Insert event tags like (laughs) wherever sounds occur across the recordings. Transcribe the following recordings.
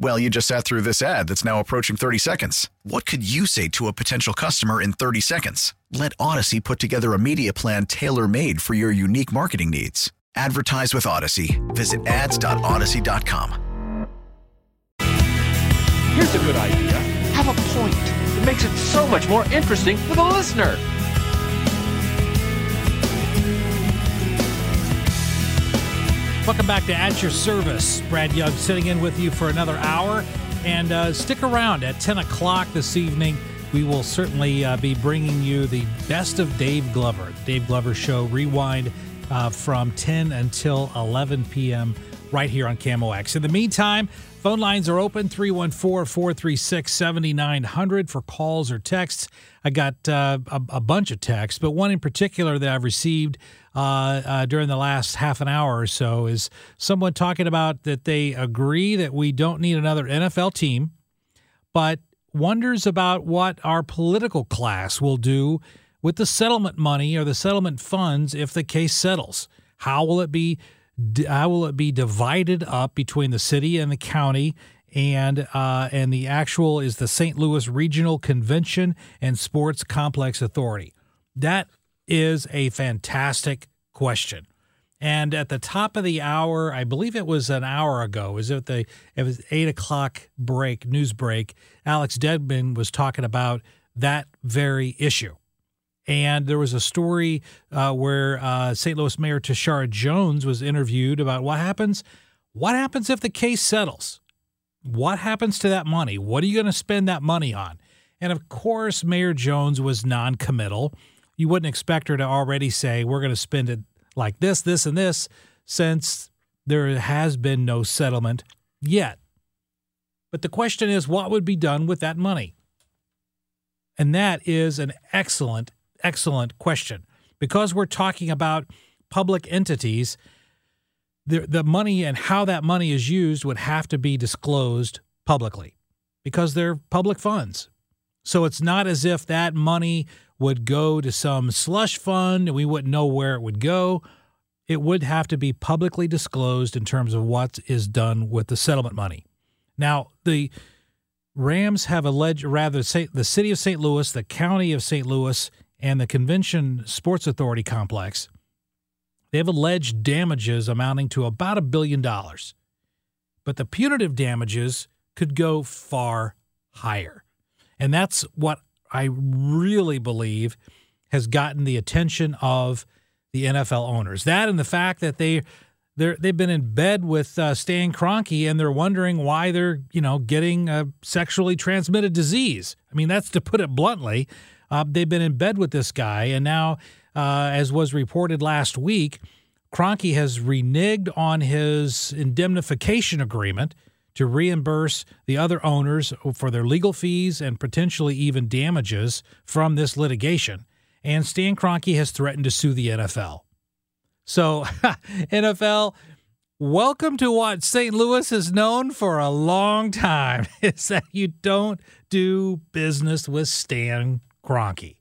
Well, you just sat through this ad that's now approaching 30 seconds. What could you say to a potential customer in 30 seconds? Let Audacy put together a media plan tailor made for your unique marketing needs. Advertise with Audacy. Visit ads.audacy.com. Here's a good idea. Have a point. It makes it so much more interesting for the listener. Welcome back to At Your Service. Brad Young sitting in with you for another hour. And uh, stick around at 10 o'clock this evening. We will certainly uh, be bringing you the best of Dave Glover. Dave Glover Show Rewind uh, from 10 until 11 p.m. right here on KMOX. In the meantime, phone lines are open 314 436 7900 for calls or texts. I got uh, a, a, bunch of texts, but one in particular that I've received uh, uh, during the last half an hour or so is someone talking about that they agree that we don't need another NFL team, but wonders about what our political class will do with the settlement money or the settlement funds if the case settles. How will it be? How will it be divided up between the city and the county? and uh, and the actual is the St. Louis Regional Convention and Sports Complex Authority. That is a fantastic question. And at the top of the hour, I believe it was an hour ago, was it the it was eight o'clock break, news break, Alex Dedmon was talking about that very issue. And there was a story uh, where uh, St. Louis Mayor Tishaura Jones was interviewed about what happens. What happens if the case settles? What happens to that money? What are you going to spend that money on? And of course, Mayor Jones was non-committal you wouldn't expect her to already say, we're going to spend it like this, this, and this, since there has been no settlement yet. But the question is, what would be done with that money? And that is an excellent, excellent question. Because we're talking about public entities, the, the money and how that money is used would have to be disclosed publicly because they're public funds. So it's not as if that money would go to some slush fund and we wouldn't know where it would go. It would have to be publicly disclosed in terms of what is done with the settlement money. Now, the Rams have alleged, rather, the city of St. Louis, the county of St. Louis, and the Convention Sports Authority complex, they have alleged damages amounting to about a billion dollars. But the punitive damages could go far higher. And that's what I really believe has gotten the attention of the NFL owners. That and the fact that they they they've been in bed with uh, Stan Kroenke and they're wondering why they're you know getting a sexually transmitted disease. I mean that's to put it bluntly. Uh, they've been in bed with this guy, and now, uh, as was reported last week, Kroenke has reneged on his indemnification agreement to reimburse the other owners for their legal fees and potentially even damages from this litigation. And Stan Kroenke has threatened to sue the NFL. So, (laughs) NFL, welcome to what St. Louis is known for a long time (laughs) is that you don't do business with Stan Kroenke.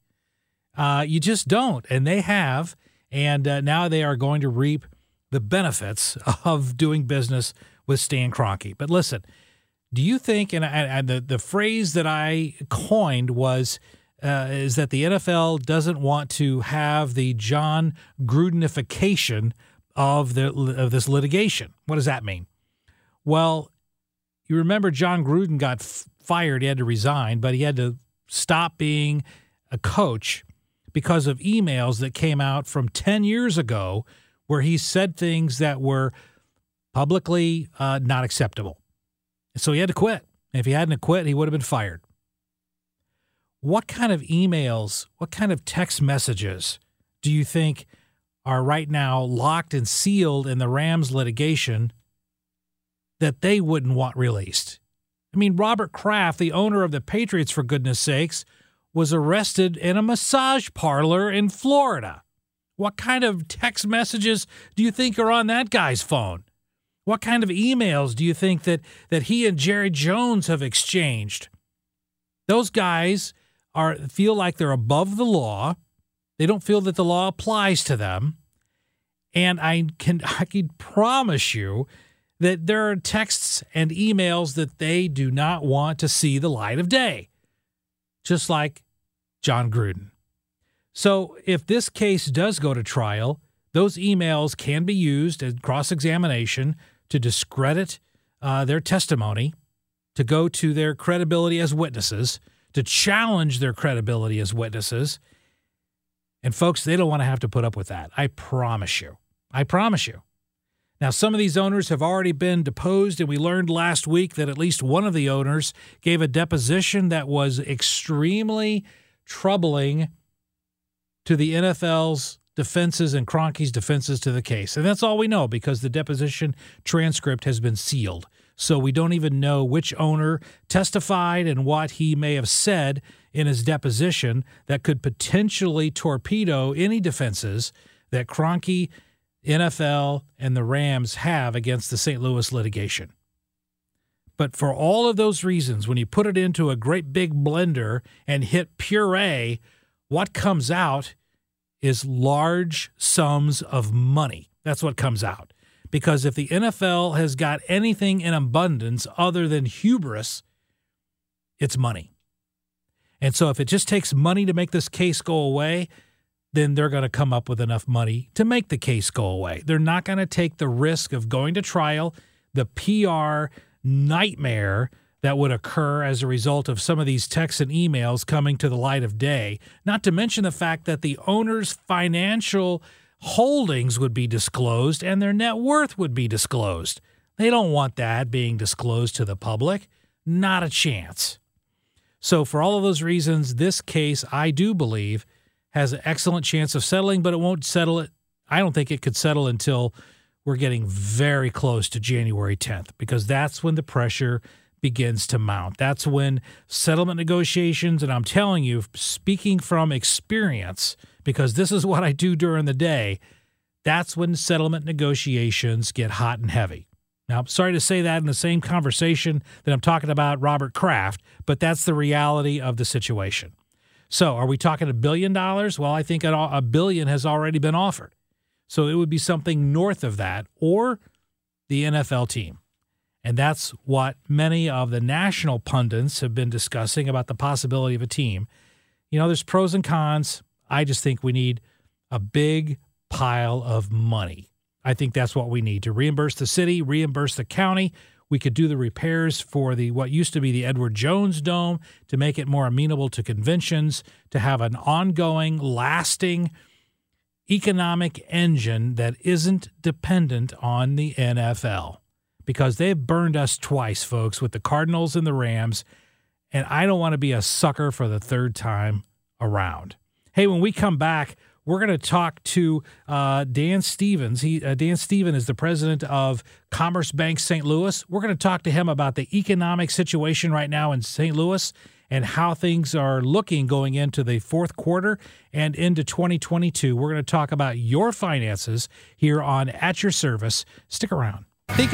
Uh, you just don't. And they have. And uh, now they are going to reap the benefits (laughs) of doing business with Stan Kroenke. But listen, do you think, and, and the, the phrase that I coined was, uh, is that the NFL doesn't want to have the John Grudenification of the of this litigation. What does that mean? Well, you remember John Gruden got f- fired; he had to resign, but he had to stop being a coach because of emails that came out from ten years ago, where he said things that were publicly uh, not acceptable. So he had to quit. If he hadn't quit, he would have been fired. What kind of emails, what kind of text messages do you think are right now locked and sealed in the Rams litigation that they wouldn't want released? I mean, Robert Kraft, the owner of the Patriots, for goodness sakes, was arrested in a massage parlor in Florida. What kind of text messages do you think are on that guy's phone? What kind of emails do you think that, that he and Jerry Jones have exchanged? Those guys are feel like they're above the law. They don't feel that the law applies to them. And I can I can promise you that there are texts and emails that they do not want to see the light of day. Just like John Gruden. So if this case does go to trial, those emails can be used in cross examination to discredit uh, their testimony, to go to their credibility as witnesses, to challenge their credibility as witnesses. And folks, they don't want to have to put up with that. I promise you. I promise you. Now, some of these owners have already been deposed, and we learned last week that at least one of the owners gave a deposition that was extremely troubling to the NFL's defenses and Kroenke's defenses to the case. And that's all we know because the deposition transcript has been sealed. So we don't even know which owner testified and what he may have said in his deposition that could potentially torpedo any defenses that Kroenke, NFL, and the Rams have against the St. Louis litigation. But for all of those reasons, when you put it into a great big blender and hit puree, what comes out is large sums of money. That's what comes out. Because if the NFL has got anything in abundance other than hubris, it's money. And so if it just takes money to make this case go away, then they're going to come up with enough money to make the case go away. They're not going to take the risk of going to trial, the PR nightmare that would occur as a result of some of these texts and emails coming to the light of day, not to mention the fact that the owner's financial holdings would be disclosed and their net worth would be disclosed. They don't want that being disclosed to the public. Not a chance. So, for all of those reasons, this case, I do believe, has an excellent chance of settling, but it won't settle it. I don't think it could settle until we're getting very close to January 10th, because that's when the pressure begins to mount. That's when settlement negotiations, and I'm telling you, speaking from experience, because this is what I do during the day, that's when settlement negotiations get hot and heavy. Now, I'm sorry to say that in the same conversation that I'm talking about Robert Kraft, but that's the reality of the situation. So, are we talking a billion dollars? Well, I think a billion has already been offered. So, it would be something north of that or the NFL team. And that's what many of the national pundits have been discussing about the possibility of a team. You know, there's pros and cons. I just think we need a big pile of money. I think that's what we need to reimburse the city, reimburse the county. We could do the repairs for the what used to be the Edward Jones Dome to make it more amenable to conventions, to have an ongoing, lasting economic engine that isn't dependent on the NFL because they've burned us twice, folks, with the Cardinals and the Rams. And I don't want to be a sucker for the third time around. Hey, when we come back, we're going to talk to uh, Dan Stevens. He, uh, Dan Stevens is the president of Commerce Bank St. Louis. We're going to talk to him about the economic situation right now in St. Louis and how things are looking going into the fourth quarter and into 2022. We're going to talk about your finances here on At Your Service. Stick around. Think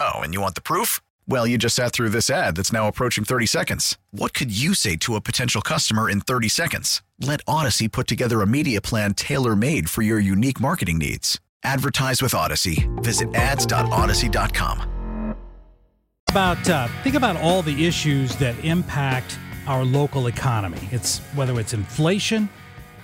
Oh, and you want the proof? Well, you just sat through this ad that's now approaching 30 seconds. What could you say to a potential customer in 30 seconds? Let Audacy put together a media plan tailor made for your unique marketing needs. Advertise with Audacy. Visit ads.audacy.com. About uh, think about all the issues that impact our local economy. It's whether it's inflation,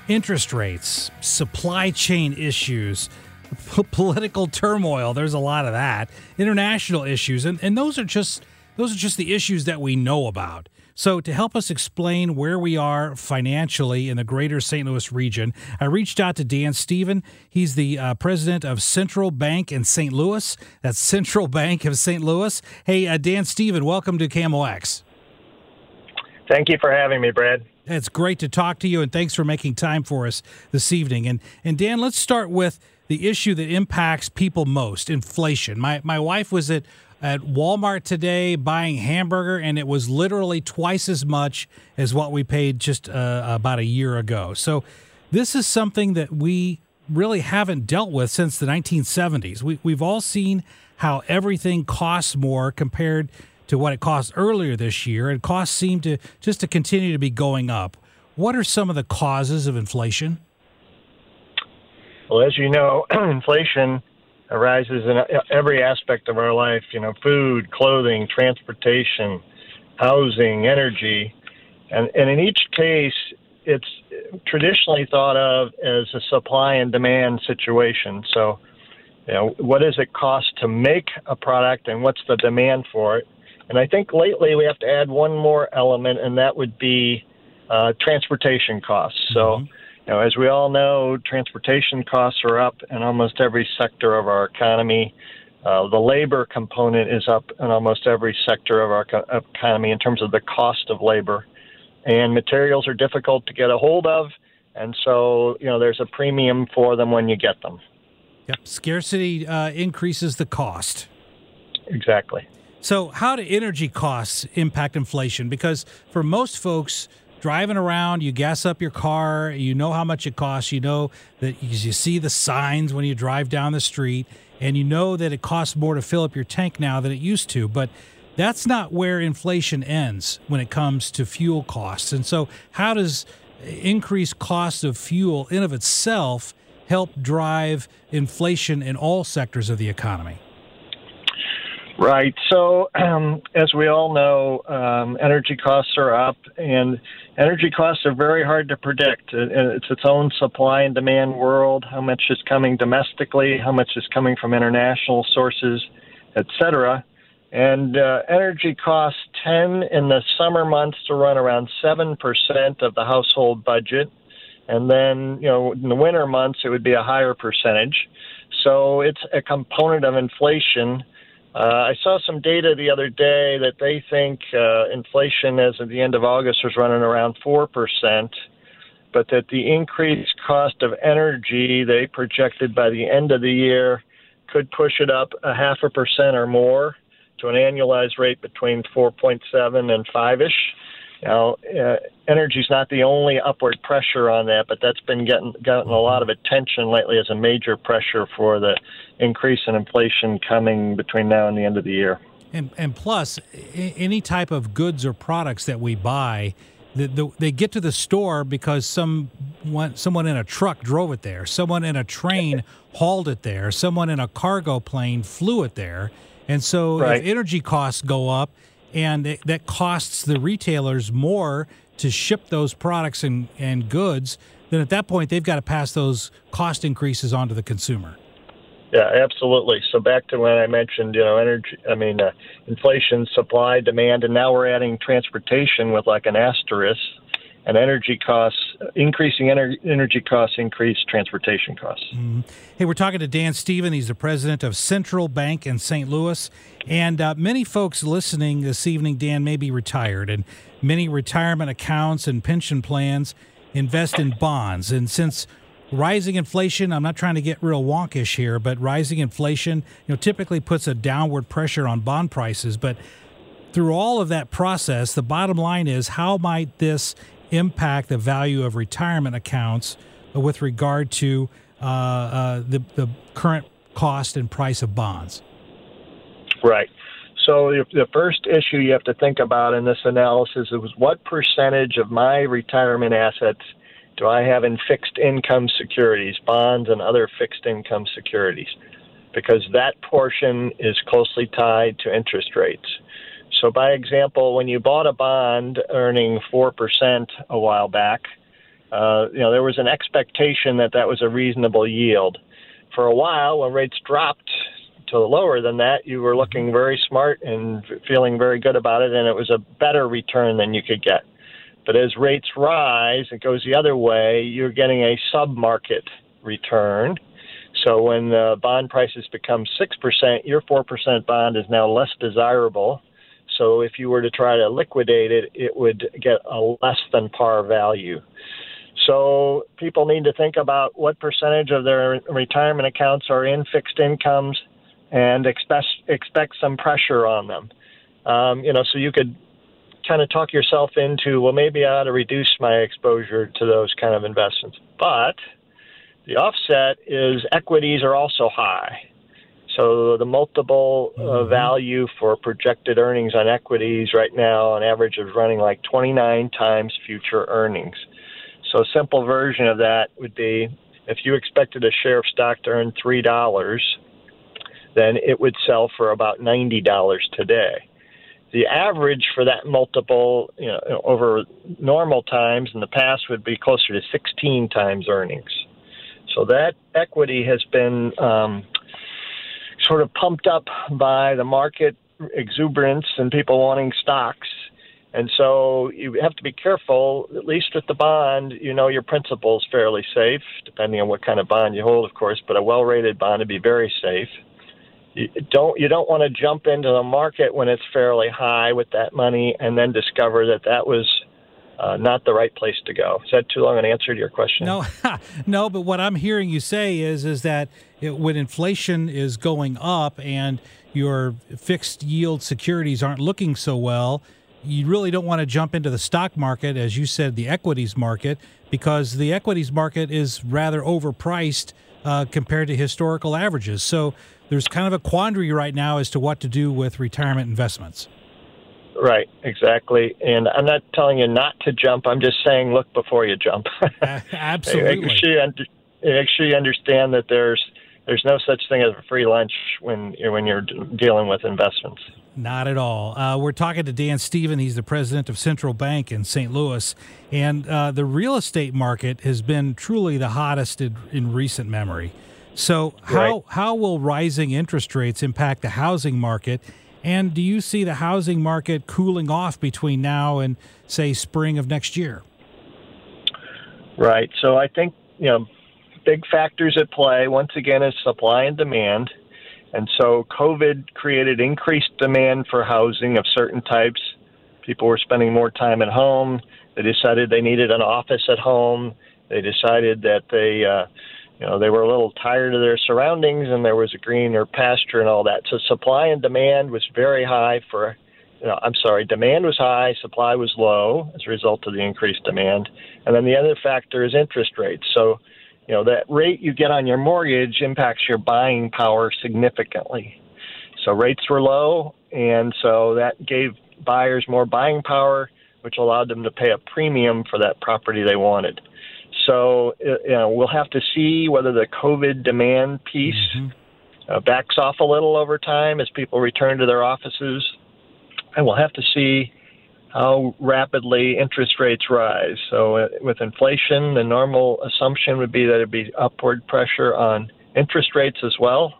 interest rates, supply chain issues, p- (laughs) political turmoil. There's a lot of that. International issues, and, and those are just those are just the issues that we know about. So, to help us explain where we are financially in the greater St. Louis region, I reached out to Dan Stephen. He's the uh, president of Central Bank in St. Louis. That's Central Bank of St. Louis. Hey, uh, Dan Stephen, welcome to KMOX. Thank you for having me, Brad. It's great to talk to you, and thanks for making time for us this evening. And and Dan, let's start with the issue that impacts people most: inflation. My my wife was at at Walmart today buying hamburger, and it was literally twice as much as what we paid just uh, about a year ago. So, this is something that we really haven't dealt with since the 1970s. We, we've all seen how everything costs more compared to what it cost earlier this year, and costs seem to just to continue to be going up. What are some of the causes of inflation? Well, as you know, (clears throat) inflation arises in every aspect of our life, you know, food, clothing, transportation, housing, energy. And, and in each case, it's traditionally thought of as a supply and demand situation. So, you know, what does it cost to make a product and what's the demand for it? And I think lately we have to add one more element, and that would be uh, transportation costs. So, mm-hmm you know, as we all know, transportation costs are up in almost every sector of our economy. Uh, the labor component is up in almost every sector of our co- economy in terms of the cost of labor. And materials are difficult to get a hold of, and so you know there's a premium for them when you get them. Yep, scarcity uh, increases the cost. Exactly. So, how do energy costs impact inflation? Because for most folks, driving around, you gas up your car, you know how much it costs, you know that you see the signs when you drive down the street, and you know that it costs more to fill up your tank now than it used to. But that's not where inflation ends when it comes to fuel costs. And so, how does increased cost of fuel in of itself help drive inflation in all sectors of the economy? Right. So, um, as we all know, um, energy costs are up, and energy costs are very hard to predict. It's its own supply and demand world. How much is coming domestically? How much is coming from international sources, et cetera? And uh, energy costs tend in the summer months to run around seven percent of the household budget, and then you know in the winter months it would be a higher percentage. So it's a component of inflation uh, I saw some data the other day that they think uh, inflation as of the end of August was running around 4%, but that the increased cost of energy they projected by the end of the year could push it up a half a percent or more to an annualized rate between 4.7 and 5 ish. Now, uh, energy is not the only upward pressure on that, but that's been getting gotten a lot of attention lately as a major pressure for the increase in inflation coming between now and the end of the year. And, and plus, any type of goods or products that we buy, the, the, they get to the store because some someone in a truck drove it there, someone in a train (laughs) hauled it there, someone in a cargo plane flew it there, and so right. if energy costs go up, and it, that costs the retailers more to ship those products and, and goods, then at that point they've got to pass those cost increases on to the consumer. Yeah, absolutely. So back to when I mentioned, you know, energy, I mean, uh, inflation, supply, demand, and now we're adding transportation with like an asterisk. And energy costs, increasing ener- energy costs increase transportation costs. Mm-hmm. Hey, we're talking to Dan Stephen. He's the president of Central Bank in St. Louis. And uh, many folks listening this evening, Dan, may be retired, and many retirement accounts and pension plans invest in bonds. And since rising inflation, I'm not trying to get real wonkish here, but rising inflation, you know, typically puts a downward pressure on bond prices. But through all of that process, the bottom line is how might this impact the value of retirement accounts with regard to uh, uh, the, the current cost and price of bonds? Right. So the first issue you have to think about in this analysis is what percentage of my retirement assets do I have in fixed income securities, bonds and other fixed income securities? Because that portion is closely tied to interest rates. So, by example, when you bought a bond earning 4% a while back, uh, you know, there was an expectation that that was a reasonable yield. For a while, when rates dropped to lower than that, you were looking very smart and feeling very good about it, and it was a better return than you could get. But as rates rise, it goes the other way. You're getting a sub-market return. So when the bond prices become 6%, your 4% bond is now less desirable so if you were to try to liquidate it, it would get a less than par value. So people need to think about what percentage of their retirement accounts are in fixed incomes and expect expect some pressure on them. Um, you know, so you could kind of talk yourself into, well, maybe I ought to reduce my exposure to those kind of investments. But the offset is equities are also high. So the multiple uh, mm-hmm. value for projected earnings on equities right now on average is running like 29 times future earnings. So a simple version of that would be if you expected a share of stock to earn $3, then it would sell for about $90 today. The average for that multiple you know, over normal times in the past would be closer to 16 times earnings. So that equity has been um, sort of pumped up by the market exuberance and people wanting stocks. And so you have to be careful, at least with the bond, you know your principal is fairly safe, depending on what kind of bond you hold, of course, but a well rated bond would be very safe. You don't you don't want to jump into the market when it's fairly high with that money and then discover that that was uh, not the right place to go. Is that too long an answer to your question? No, (laughs) no. But what I'm hearing you say is is that it, when inflation is going up and your fixed yield securities aren't looking so well, you really don't want to jump into the stock market, as you said, the equities market, because the equities market is rather overpriced uh, compared to historical averages. So there's kind of a quandary right now as to what to do with retirement investments. Right, exactly. And I'm not telling you not to jump. I'm just saying look before you jump. (laughs) Absolutely. make, sure you, make sure you understand that there's there's no such thing as a free lunch when you're, when you're dealing with investments. Not at all. Uh, we're talking to Dan Stephen. He's the president of Central Bank in St. Louis. And uh, the real estate market has been truly the hottest in, in recent memory. So, how, right. how will rising interest rates impact the housing market? And do you see the housing market cooling off between now and, say, spring of next year? Right. So I think, you know, big factors at play, once again, is supply and demand. And so COVID created increased demand for housing of certain types. People were spending more time at home. They decided they needed an office at home. They decided that they, uh, you know, they were a little tired of their surroundings and there was a greener pasture and all that. So supply and demand was very high for, you know, I'm sorry, demand was high, supply was low as a result of the increased demand. And then the other factor is interest rates. So, you know, that rate you get on your mortgage impacts your buying power significantly. So rates were low, and so that gave buyers more buying power, which allowed them to pay a premium for that property they wanted. So uh, you know, we'll have to see whether the COVID demand piece mm-hmm. uh, backs off a little over time as people return to their offices, and we'll have to see how rapidly interest rates rise. So uh, with inflation, the normal assumption would be that it'd be upward pressure on interest rates as well,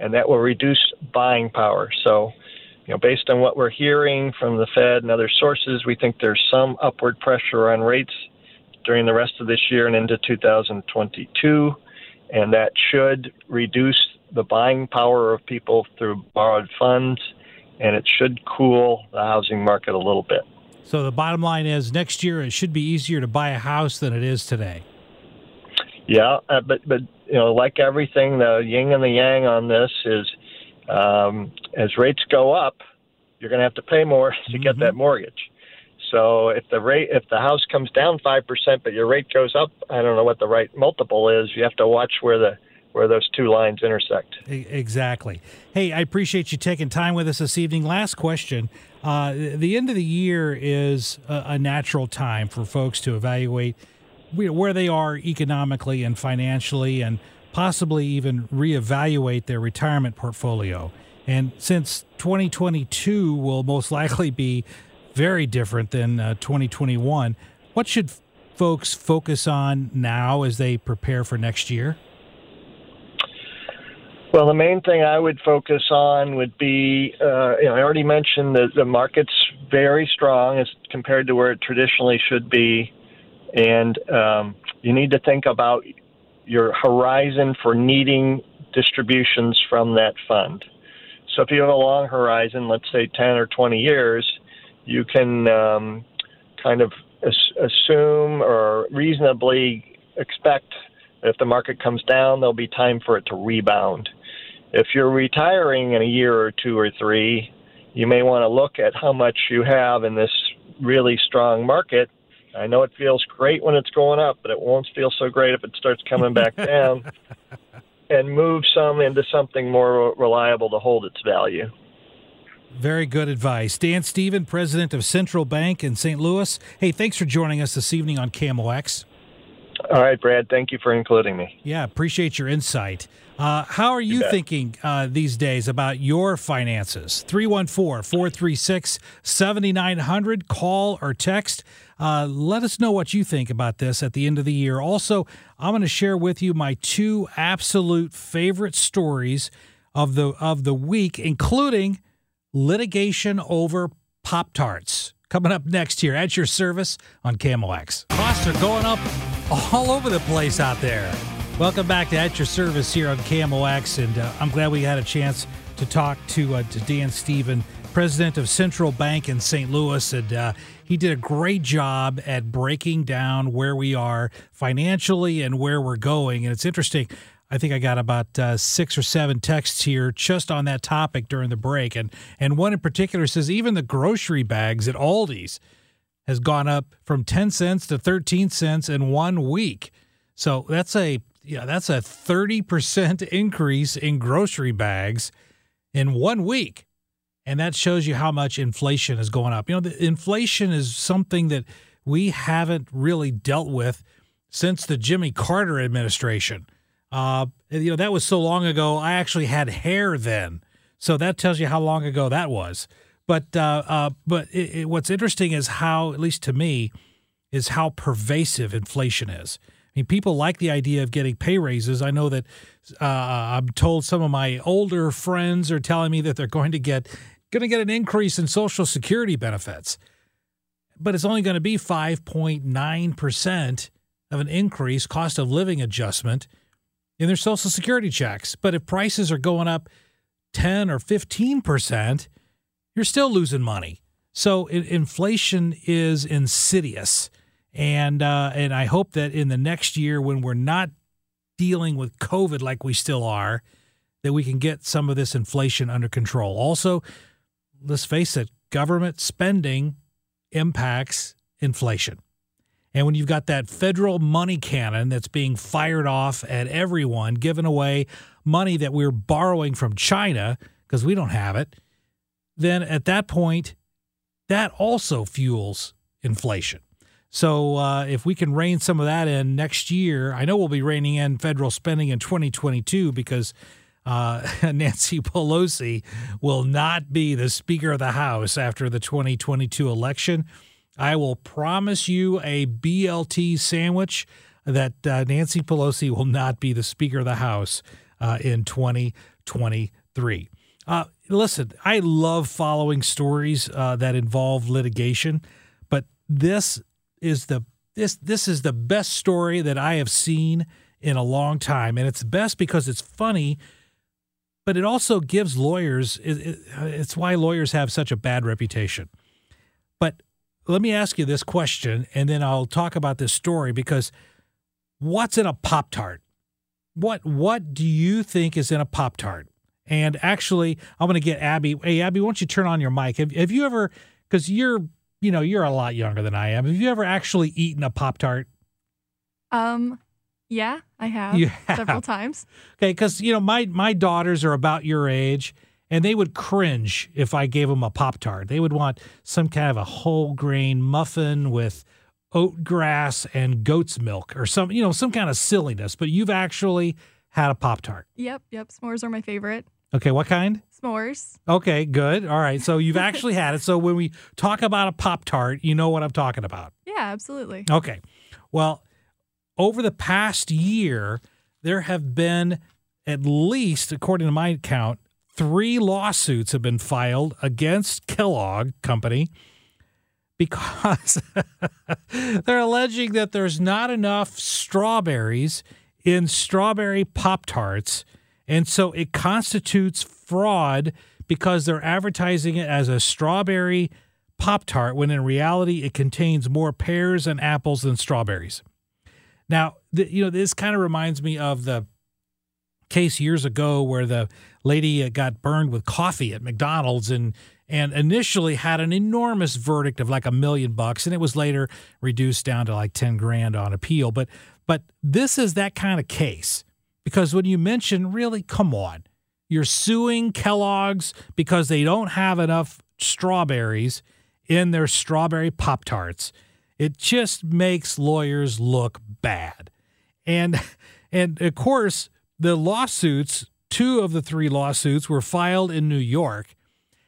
and that will reduce buying power. So you know, based on what we're hearing from the Fed and other sources, we think there's some upward pressure on rates during the rest of this year and into 2022, and that should reduce the buying power of people through borrowed funds, and it should cool the housing market a little bit. So the bottom line is next year it should be easier to buy a house than it is today. Yeah, uh, but but you know, like everything, the yin and the yang on this is um, as rates go up, you're going to have to pay more (laughs) to mm-hmm. get that mortgage. So if the rate if the house comes down five percent, but your rate goes up, I don't know what the right multiple is. You have to watch where the where those two lines intersect. Exactly. Hey, I appreciate you taking time with us this evening. Last question: uh, The end of the year is a, a natural time for folks to evaluate where they are economically and financially, and possibly even reevaluate their retirement portfolio. And since 2022 will most (laughs) likely be very different than uh, 2021, what should folks focus on now as they prepare for next year? Well, the main thing I would focus on would be, uh, you know, I already mentioned that the market's very strong as compared to where it traditionally should be, and um, you need to think about your horizon for needing distributions from that fund. So if you have a long horizon, let's say 10 or 20 years, you can um, kind of as- assume or reasonably expect that if the market comes down, there'll be time for it to rebound. If you're retiring in a year or two or three, you may want to look at how much you have in this really strong market. I know it feels great when it's going up, but it won't feel so great if it starts coming back (laughs) down and move some into something more reliable to hold its value. Very good advice. Dan Stephen, president of Central Bank in St. Louis. Hey, thanks for joining us this evening on KMOX. All right, Brad. Thank you for including me. Yeah, appreciate your insight. Uh, how are you, you thinking uh, these days about your finances? 314 436 7900. Call or text. Uh, let us know what you think about this at the end of the year. Also, I'm going to share with you my two absolute favorite stories of the of the week, including litigation over Pop Tarts. Coming up next here at your service on KMOX. Costs are going up all over the place out there. Welcome back to At Your Service here on KMOX, and uh, I'm glad we had a chance to talk to, uh, to Dan Stephen, president of Central Bank in St. Louis, and uh, he did a great job at breaking down where we are financially and where we're going. And it's interesting. I think I got about uh, six or seven texts here just on that topic during the break, and and one in particular says even the grocery bags at Aldi's has gone up from ten cents to thirteen cents in one week. So that's a yeah, that's a 30% (laughs) increase in grocery bags in one week. And that shows you how much inflation is going up. You know, the inflation is something that we haven't really dealt with since the Jimmy Carter administration. Uh, you know, that was so long ago. I actually had hair then. So that tells you how long ago that was. But uh, uh, but it, it, what's interesting is how, at least to me, is how pervasive inflation is I mean, people like the idea of getting pay raises. I know that uh, I'm told some of my older friends are telling me that they're going to get going to get an increase in Social Security benefits, but it's only going to be 5.9 percent of an increase cost of living adjustment in their Social Security checks. But if prices are going up 10 or 15 percent, you're still losing money. So inflation is insidious and uh, and I hope that in the next year, when we're not dealing with COVID like we still are, that we can get some of this inflation under control. Also, let's face it, government spending impacts inflation. And when you've got that federal money cannon that's being fired off at everyone, giving away money that we're borrowing from China because we don't have it, then at that point, that also fuels inflation. So uh, if we can rein some of that in next year, I know we'll be reining in federal spending in 2022 because uh, (laughs) Nancy Pelosi will not be the Speaker of the House after the 2022 election. I will promise you a BLT sandwich that uh, Nancy Pelosi will not be the Speaker of the House uh, in 2023. Uh, listen, I love following stories uh, that involve litigation, but this is the this this is the best story that I have seen in a long time, and it's best because it's funny, but it also gives lawyers. It, it, it's why lawyers have such a bad reputation. Let me ask you this question, and then I'll talk about this story because what's in a pop tart? What what do you think is in a pop tart? And actually, I'm going to get Abby. Hey, Abby, why don't you turn on your mic? Have, have you ever, because you're, you know, you're a lot younger than I am. Have you ever actually eaten a Pop Tart? Um, yeah, I have, have. several times. Okay, because you know my my daughters are about your age, and they would cringe if I gave them a Pop Tart. They would want some kind of a whole grain muffin with oat grass and goat's milk, or some you know some kind of silliness. But you've actually had a Pop Tart. Yep, yep. S'mores are my favorite. Okay, what kind? S'mores. Okay, good. All right, so you've actually had it. So when we talk about a Pop Tart, you know what I'm talking about. Yeah, absolutely. Okay. Well, over the past year, there have been at least, according to my count, three lawsuits have been filed against Kellogg Company because (laughs) they're alleging that there's not enough strawberries in strawberry Pop Tarts. And so it constitutes fraud because they're advertising it as a strawberry Pop Tart when in reality it contains more pears and apples than strawberries. Now, the, you know, this kind of reminds me of the case years ago where the lady uh, got burned with coffee at McDonald's and and initially had an enormous verdict of like a million bucks and it was later reduced down to like 10 grand on appeal. But but this is that kind of case because when you mention really come on you're suing Kellogg's because they don't have enough strawberries in their strawberry pop tarts it just makes lawyers look bad. And and of course the lawsuits two of the three lawsuits were filed in New York.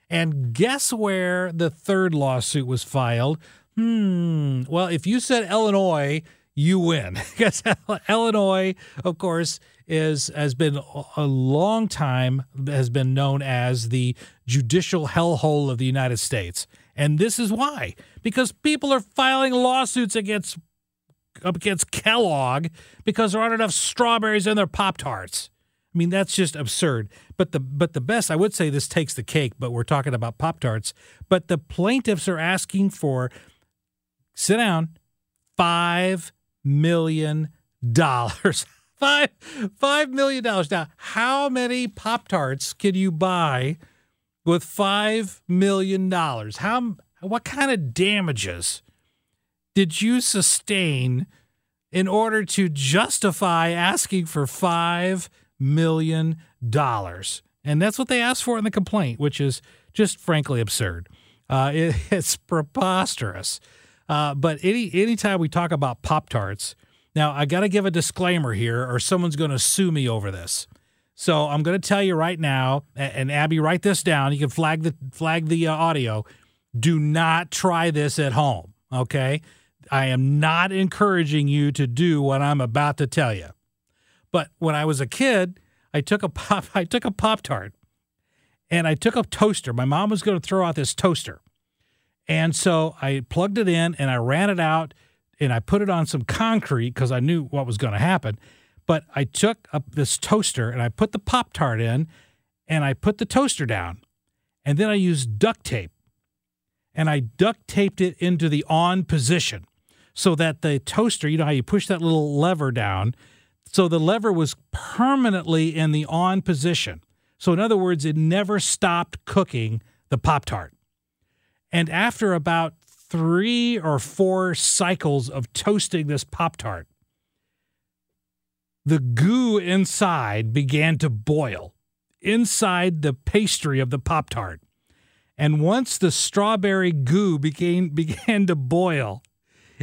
And guess where the third lawsuit was filed? Hmm. Well if you said Illinois you win. (laughs) Because Illinois of course is has been a long time has been known as the judicial hellhole of the United States. And this is why. Because people are filing lawsuits against against Kellogg because there aren't enough strawberries in their Pop Tarts. I mean, that's just absurd. But the but the best, I would say this takes the cake, but we're talking about Pop Tarts. But the plaintiffs are asking for sit down, five million dollars. (laughs) Five five million dollars. Now, how many Pop Tarts can you buy with five million dollars? How what kind of damages did you sustain in order to justify asking for five million dollars? And that's what they asked for in the complaint, which is just frankly absurd. Uh, it, (laughs) it's preposterous. Uh, but any anytime we talk about Pop Tarts, now I got to give a disclaimer here, or someone's going to sue me over this. So I'm going to tell you right now, and Abby, write this down. You can flag the flag the uh, audio. Do not try this at home. Okay, I am not encouraging you to do what I'm about to tell you. But when I was a kid, I took a pop (laughs) I took a pop tart, and I took a toaster. My mom was going to throw out this toaster, and so I plugged it in and I ran it out and I put it on some concrete because I knew what was going to happen. But I took up this toaster and I put the Pop Tart in and I put the toaster down. And then I used duct tape and I duct taped it into the on position so that the toaster, you know how you push that little lever down? So the lever was permanently in the on position. So, in other words, it never stopped cooking the Pop Tart. And after about three or four cycles of toasting this Pop Tart, the goo inside began to boil inside the pastry of the Pop Tart. And once the strawberry goo began, (laughs) began to boil,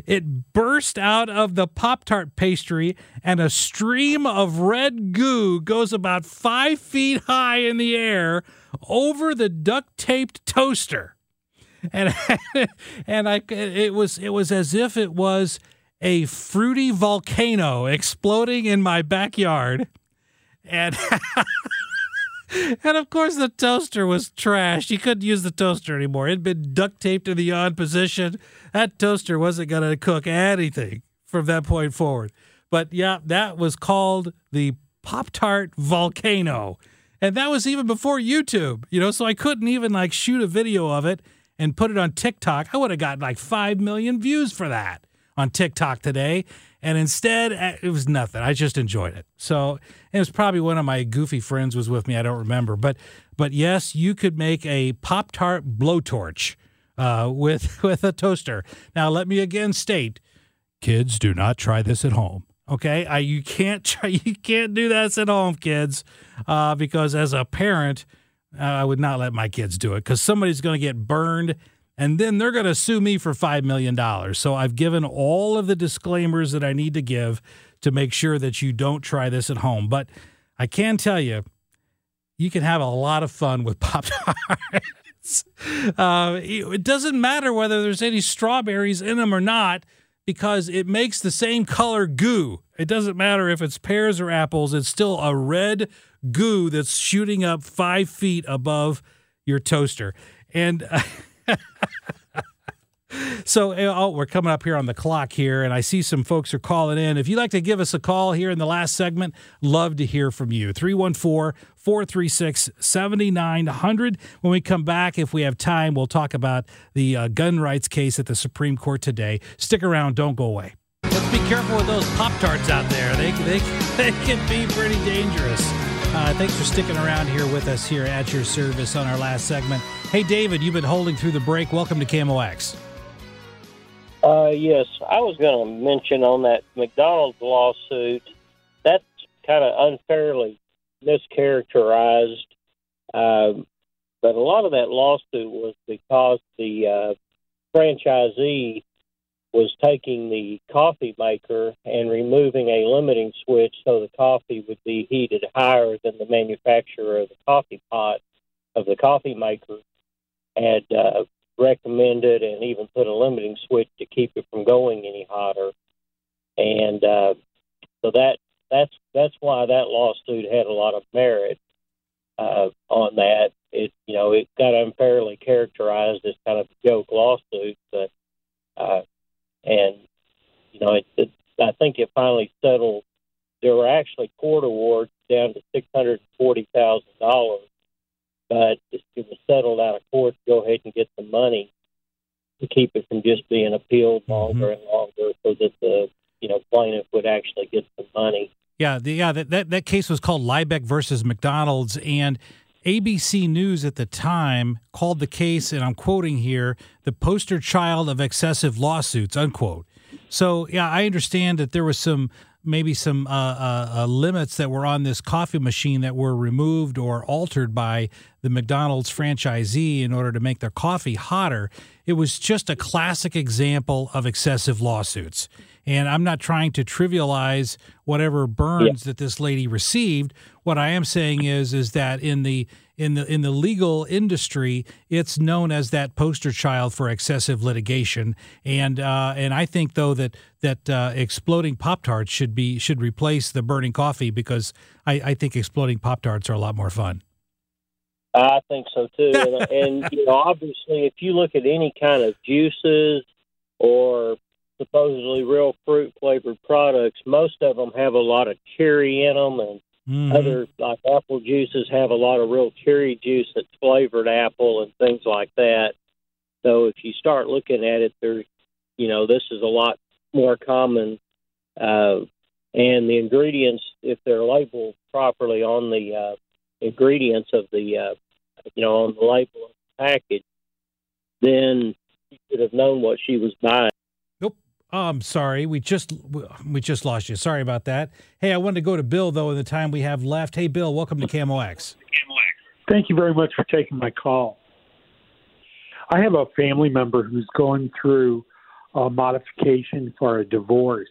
it burst out of the Pop Tart pastry, and a stream of red goo goes about five feet high in the air over the duct taped toaster. And (laughs) and I it was it was as if it was a fruity volcano exploding in my backyard. And (laughs) (laughs) and of course, the toaster was trashed. You couldn't use the toaster anymore. It'd been duct taped to the on position. That toaster wasn't going to cook anything from that point forward. But yeah, that was called the Pop Tart Volcano. And that was even before YouTube, you know, so I couldn't even like shoot a video of it and put it on TikTok. I would have gotten like 5 million views for that on TikTok today. And instead, eh, it was nothing. I just enjoyed it. So it was probably one of my goofy friends was with me. I don't remember, but but yes, you could make a Pop Tart blowtorch uh, with (laughs) with a toaster. Now, let me again state, kids, do not try this at home. Okay, I, you can't (laughs) try. You can't do this at home, kids, uh, because as a parent, uh, I would not let my kids do it because somebody's going to get burned and then they're going to sue me for $5 million. So I've given all of the disclaimers that I need to give to make sure that you don't try this at home. But I can tell you, you can have a lot of fun with (laughs) Pop Tarts. uh, it doesn't matter whether there's any strawberries in them or not because it makes the same color goo. It doesn't matter if it's pears or apples, it's still a red goo that's shooting up five feet above your toaster. And. Uh, (laughs) so oh, we're coming up here on the clock here, and I see some folks are calling in. If you'd like to give us a call here in the last segment, love to hear from you. 314 436 7900. When we come back, if we have time, we'll talk about the uh, gun rights case at the Supreme Court today. Stick around, don't go away. Let's be careful with those Pop Tarts out there. They, they, (laughs) they can be pretty dangerous. Uh, thanks for sticking around here with us here at your service on our last segment. Hey, David, you've been holding through the break. Welcome to KMOX. Uh, yes, I was going to mention on that McDonald's lawsuit, that's kind of unfairly mischaracterized. Um, but a lot of that lawsuit was because the uh, franchisee was taking the coffee maker and removing a limiting switch so the coffee would be heated higher than the manufacturer of the coffee pot of the coffee maker had uh, recommended and even put a limiting switch to keep it from going any hotter. And uh, so that that's that's why that lawsuit had a lot of merit uh, on that. It you know it got unfairly characterized as kind of a joke lawsuit, but uh, and you know it, it, I think it finally settled. There were actually court awards down to six hundred forty thousand dollars but it was settled out of court to go ahead and get the money to keep it from just being appealed mm-hmm. longer mm-hmm. and longer, so that the you know plaintiff would actually get the money. Yeah, the, yeah, that, that that case was called Liebeck versus McDonald's, and ABC News at the time called the case, and I'm quoting here, the poster child of excessive lawsuits, unquote. So, yeah, I understand that there was some maybe some uh, uh, uh, limits that were on this coffee machine that were removed or altered by the McDonald's franchisee in order to make their coffee hotter. It was just a classic example of excessive lawsuits. And I'm not trying to trivialize whatever burns yeah. that this lady received. What I am saying is is that in the in the in the legal industry, it's known as that poster child for excessive litigation. And uh, and I think though that that uh, exploding pop tarts should be should replace the burning coffee because I, I think exploding pop tarts are a lot more fun. I think so too. and, and you know, obviously, if you look at any kind of juices or supposedly real fruit flavored products, most of them have a lot of cherry in them, and mm-hmm. other like apple juices have a lot of real cherry juice that's flavored apple and things like that. So if you start looking at it, there's, you know, this is a lot more common, uh, and the ingredients, if they're labeled properly on the uh, ingredients of the, uh, you know, on the label of the package, then she could have known what she was buying. Oh, I'm sorry. We just we just lost you. Sorry about that. Hey, I wanted to go to Bill though in the time we have left. Hey, Bill, welcome to KMOX. Thank you very much for taking my call. I have a family member who's going through a modification for a divorce,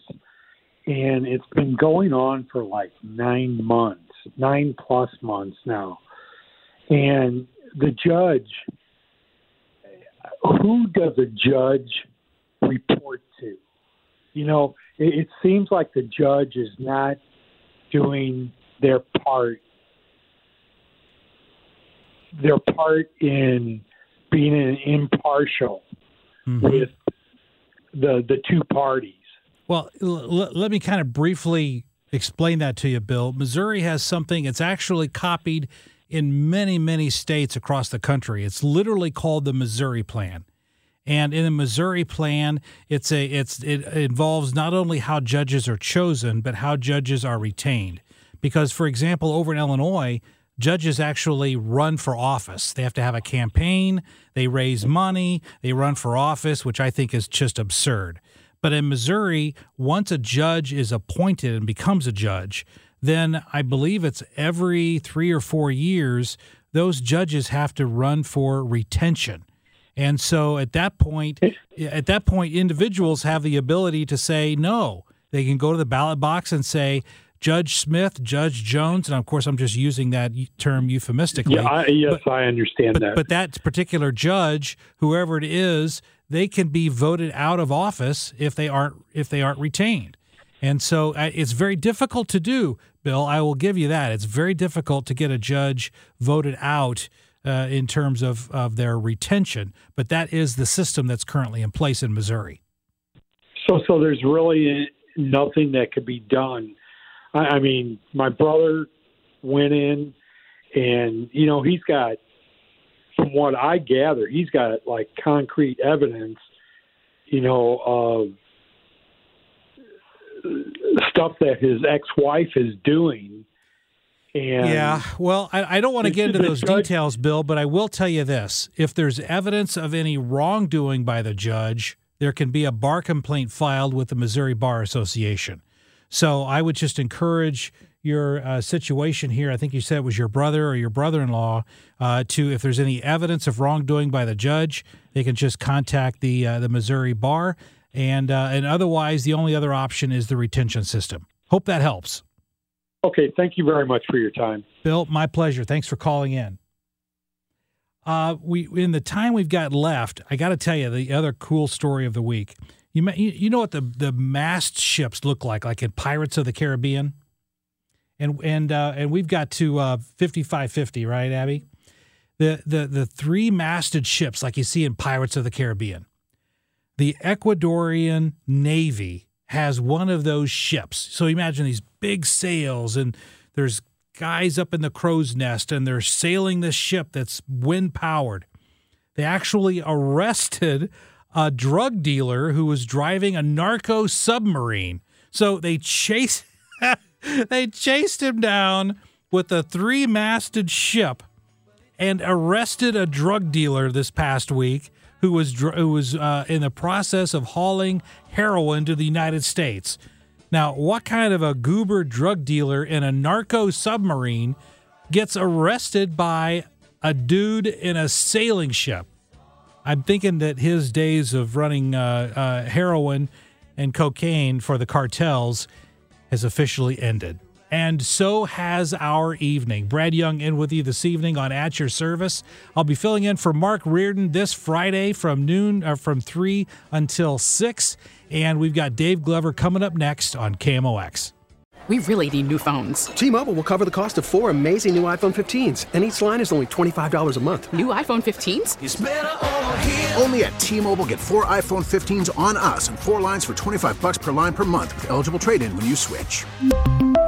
and it's been going on for like nine months, nine plus months now. And the judge, who does a judge report? You know, it, it seems like the judge is not doing their part their part in being impartial Mhm. with the the two parties. Well, l- let me kind of briefly explain that to you, Bill. Missouri has something, it's actually copied in many, many states across the country. It's literally called the Missouri Plan. And in the Missouri plan, it's a it's it involves not only how judges are chosen, but how judges are retained. Because, for example, over in Illinois, judges actually run for office. They have to have a campaign, they raise money, they run for office, which I think is just absurd. But in Missouri, once a judge is appointed and becomes a judge, then I believe it's every three or four years, those judges have to run for retention. And so at that point, at that point, individuals have the ability to say no. They can go to the ballot box and say, Judge Smith, Judge Jones, and of course, I'm just using that term euphemistically. Yeah, I, yes, But- I understand but, that. but that particular judge, whoever it is, they can be voted out of office if they aren't if they aren't retained. And so uh, it's very difficult to do, Bill. I will give you that. It's very difficult to get a judge voted out uh, in terms of, of their retention. But that is the system that's currently in place in Missouri. So, so there's really nothing that could be done. I, I mean, my brother went in, and you know, he's got, from what I gather, he's got like concrete evidence, you know, of stuff that his ex-wife is doing. And yeah, well, I, I don't want to get into those judge- details, Bill, but I will tell you this: if there's evidence of any wrongdoing by the judge, there can be a bar complaint filed with the Missouri Bar Association. So I would just encourage your uh, situation here. I think you said it was your brother or your brother-in-law. Uh, to if there's any evidence of wrongdoing by the judge, they can just contact the uh, the Missouri Bar, and uh, and otherwise, the only other option is the retention system. Hope that helps. Okay, thank you very much for your time. Bill, my pleasure. Thanks for calling in. Uh, we in the time we've got left, I got to tell you the other cool story of the week. You ma- you you know what the the mast ships look like, like in Pirates of the Caribbean, and and uh, and we've got to uh, fifty five fifty, right, Abby? The the the three masted ships like you see in Pirates of the Caribbean. The Ecuadorian Navy has one of those ships. So imagine these big sails, and there's guys up in the crow's nest, and they're sailing this ship that's wind powered. They actually arrested a drug dealer who was driving a narco submarine. So they chased (laughs) they chased him down with a three-masted ship and arrested a drug dealer this past week who was who was uh, in the process of hauling heroin to the United States. Now, what kind of a goober drug dealer in a narco submarine gets arrested by a dude in a sailing ship? I'm thinking that his days of running uh, uh, heroin and cocaine for the cartels has officially ended. And so has our evening. Brad Young in with you this evening on At Your Service. I'll be filling in for Mark Reardon this Friday from noon or from 3 until 6. And we've got Dave Glover coming up next on KMOX. We really need new phones. T-Mobile will cover the cost of four amazing new iPhone 15s, and each line is only $25 a month. New iPhone 15s? Only at T-Mobile get four iPhone 15s on us and four lines for 25 bucks per line per month with eligible trade-in when you switch.